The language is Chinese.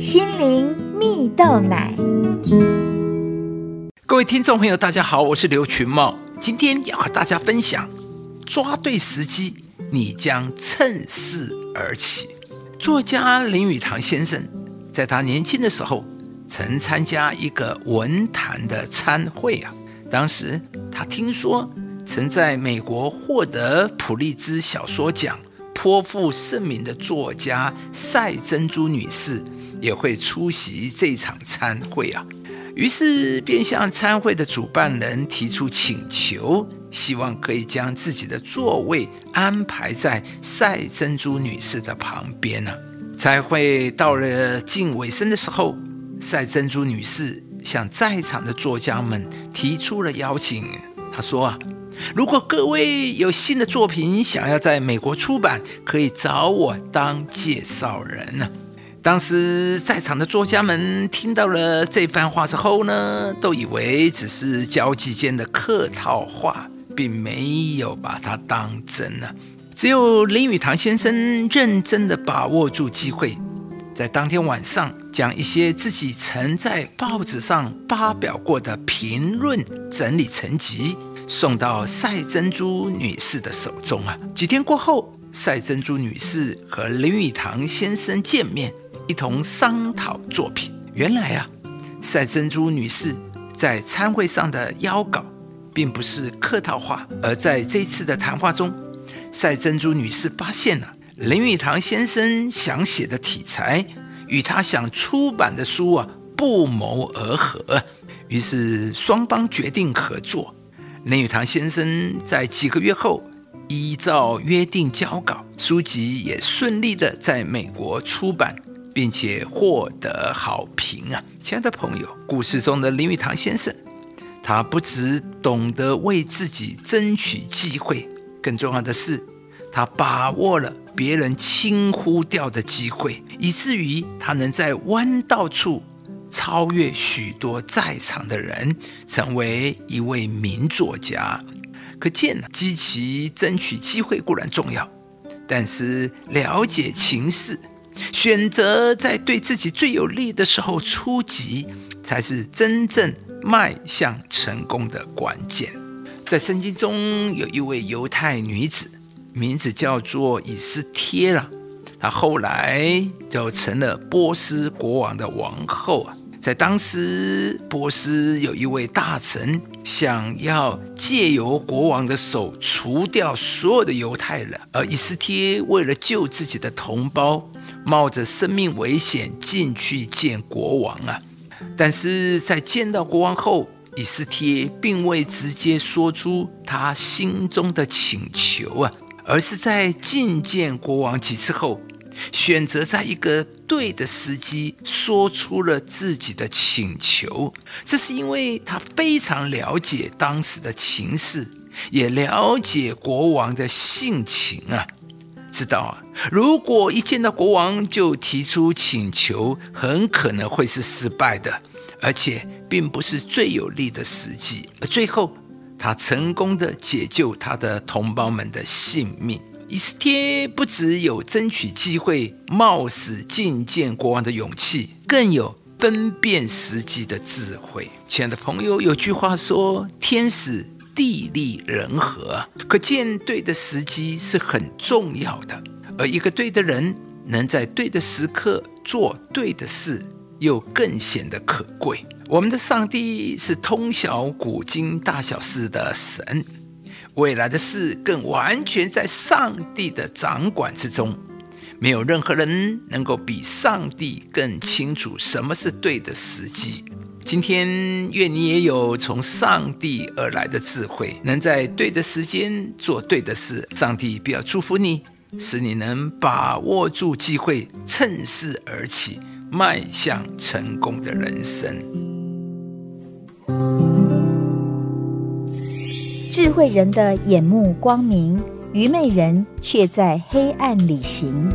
心灵蜜豆奶。各位听众朋友，大家好，我是刘群茂，今天要和大家分享：抓对时机，你将趁势而起。作家林语堂先生在他年轻的时候，曾参加一个文坛的参会啊。当时他听说，曾在美国获得普利兹小说奖。颇负盛名的作家赛珍珠女士也会出席这场参会啊，于是便向参会的主办人提出请求，希望可以将自己的座位安排在赛珍珠女士的旁边呢。参会到了近尾声的时候，赛珍珠女士向在场的作家们提出了邀请，她说啊。如果各位有新的作品想要在美国出版，可以找我当介绍人呢。当时在场的作家们听到了这番话之后呢，都以为只是交际间的客套话，并没有把它当真呢。只有林语堂先生认真的把握住机会，在当天晚上将一些自己曾在报纸上发表过的评论整理成集。送到赛珍珠女士的手中啊！几天过后，赛珍珠女士和林语堂先生见面，一同商讨作品。原来啊，赛珍珠女士在参会上的邀稿，并不是客套话，而在这次的谈话中，赛珍珠女士发现了林语堂先生想写的题材与他想出版的书啊不谋而合，于是双方决定合作。林语堂先生在几个月后依照约定交稿，书籍也顺利的在美国出版，并且获得好评啊！亲爱的朋友，故事中的林语堂先生，他不只懂得为自己争取机会，更重要的是，他把握了别人轻忽掉的机会，以至于他能在弯道处。超越许多在场的人，成为一位名作家。可见呢，积极争取机会固然重要，但是了解情势，选择在对自己最有利的时候出击，才是真正迈向成功的关键。在圣经中有一位犹太女子，名字叫做以斯帖拉，她后来就成了波斯国王的王后啊。在当时，波斯有一位大臣想要借由国王的手除掉所有的犹太人，而以斯帖为了救自己的同胞，冒着生命危险进去见国王啊！但是在见到国王后，以斯帖并未直接说出他心中的请求啊，而是在觐见国王几次后。选择在一个对的时机说出了自己的请求，这是因为他非常了解当时的情势，也了解国王的性情啊，知道啊，如果一见到国王就提出请求，很可能会是失败的，而且并不是最有利的时机。最后，他成功的解救他的同胞们的性命。以斯帖不只有争取机会、冒死觐见国王的勇气，更有分辨时机的智慧。亲爱的朋友，有句话说：“天时地利人和”，可见对的时机是很重要的。而一个对的人，能在对的时刻做对的事，又更显得可贵。我们的上帝是通晓古今大小事的神。未来的事更完全在上帝的掌管之中，没有任何人能够比上帝更清楚什么是对的时机。今天，愿你也有从上帝而来的智慧，能在对的时间做对的事。上帝必要祝福你，使你能把握住机会，趁势而起，迈向成功的人生。智慧人的眼目光明，愚昧人却在黑暗里行。